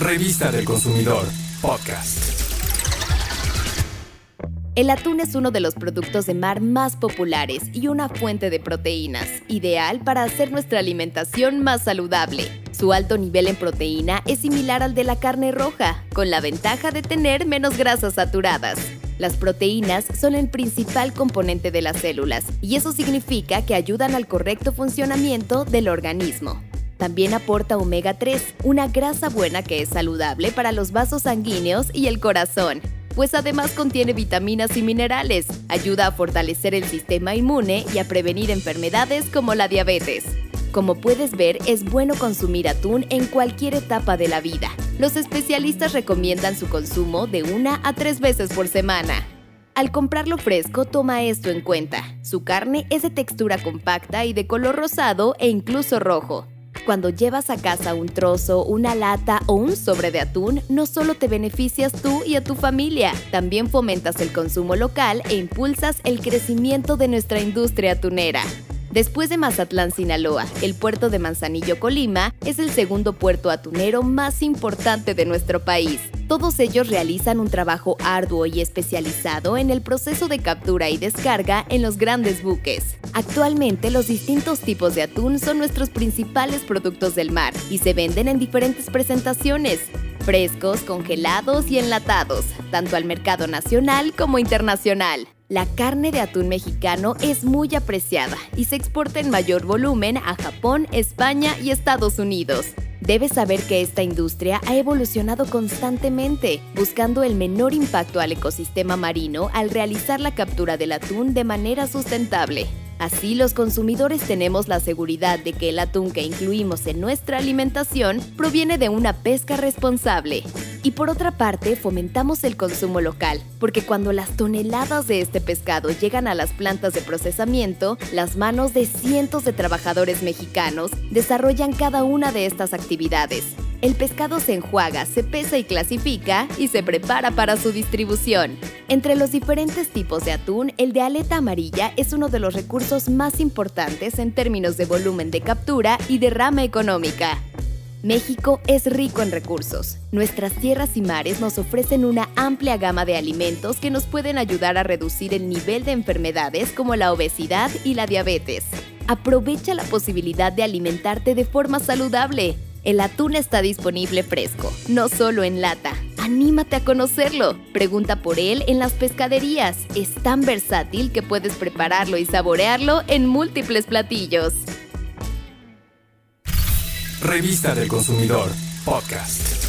Revista del Consumidor, podcast. El atún es uno de los productos de mar más populares y una fuente de proteínas, ideal para hacer nuestra alimentación más saludable. Su alto nivel en proteína es similar al de la carne roja, con la ventaja de tener menos grasas saturadas. Las proteínas son el principal componente de las células y eso significa que ayudan al correcto funcionamiento del organismo. También aporta omega 3, una grasa buena que es saludable para los vasos sanguíneos y el corazón, pues además contiene vitaminas y minerales, ayuda a fortalecer el sistema inmune y a prevenir enfermedades como la diabetes. Como puedes ver, es bueno consumir atún en cualquier etapa de la vida. Los especialistas recomiendan su consumo de una a tres veces por semana. Al comprarlo fresco, toma esto en cuenta. Su carne es de textura compacta y de color rosado e incluso rojo. Cuando llevas a casa un trozo, una lata o un sobre de atún, no solo te beneficias tú y a tu familia, también fomentas el consumo local e impulsas el crecimiento de nuestra industria atunera. Después de Mazatlán, Sinaloa, el puerto de Manzanillo, Colima, es el segundo puerto atunero más importante de nuestro país. Todos ellos realizan un trabajo arduo y especializado en el proceso de captura y descarga en los grandes buques. Actualmente los distintos tipos de atún son nuestros principales productos del mar y se venden en diferentes presentaciones, frescos, congelados y enlatados, tanto al mercado nacional como internacional. La carne de atún mexicano es muy apreciada y se exporta en mayor volumen a Japón, España y Estados Unidos. Debes saber que esta industria ha evolucionado constantemente, buscando el menor impacto al ecosistema marino al realizar la captura del atún de manera sustentable. Así los consumidores tenemos la seguridad de que el atún que incluimos en nuestra alimentación proviene de una pesca responsable. Y por otra parte, fomentamos el consumo local, porque cuando las toneladas de este pescado llegan a las plantas de procesamiento, las manos de cientos de trabajadores mexicanos desarrollan cada una de estas actividades. El pescado se enjuaga, se pesa y clasifica y se prepara para su distribución. Entre los diferentes tipos de atún, el de aleta amarilla es uno de los recursos más importantes en términos de volumen de captura y de rama económica. México es rico en recursos. Nuestras tierras y mares nos ofrecen una amplia gama de alimentos que nos pueden ayudar a reducir el nivel de enfermedades como la obesidad y la diabetes. Aprovecha la posibilidad de alimentarte de forma saludable. El atún está disponible fresco, no solo en lata. Anímate a conocerlo. Pregunta por él en las pescaderías. Es tan versátil que puedes prepararlo y saborearlo en múltiples platillos. Revista del Consumidor, podcast.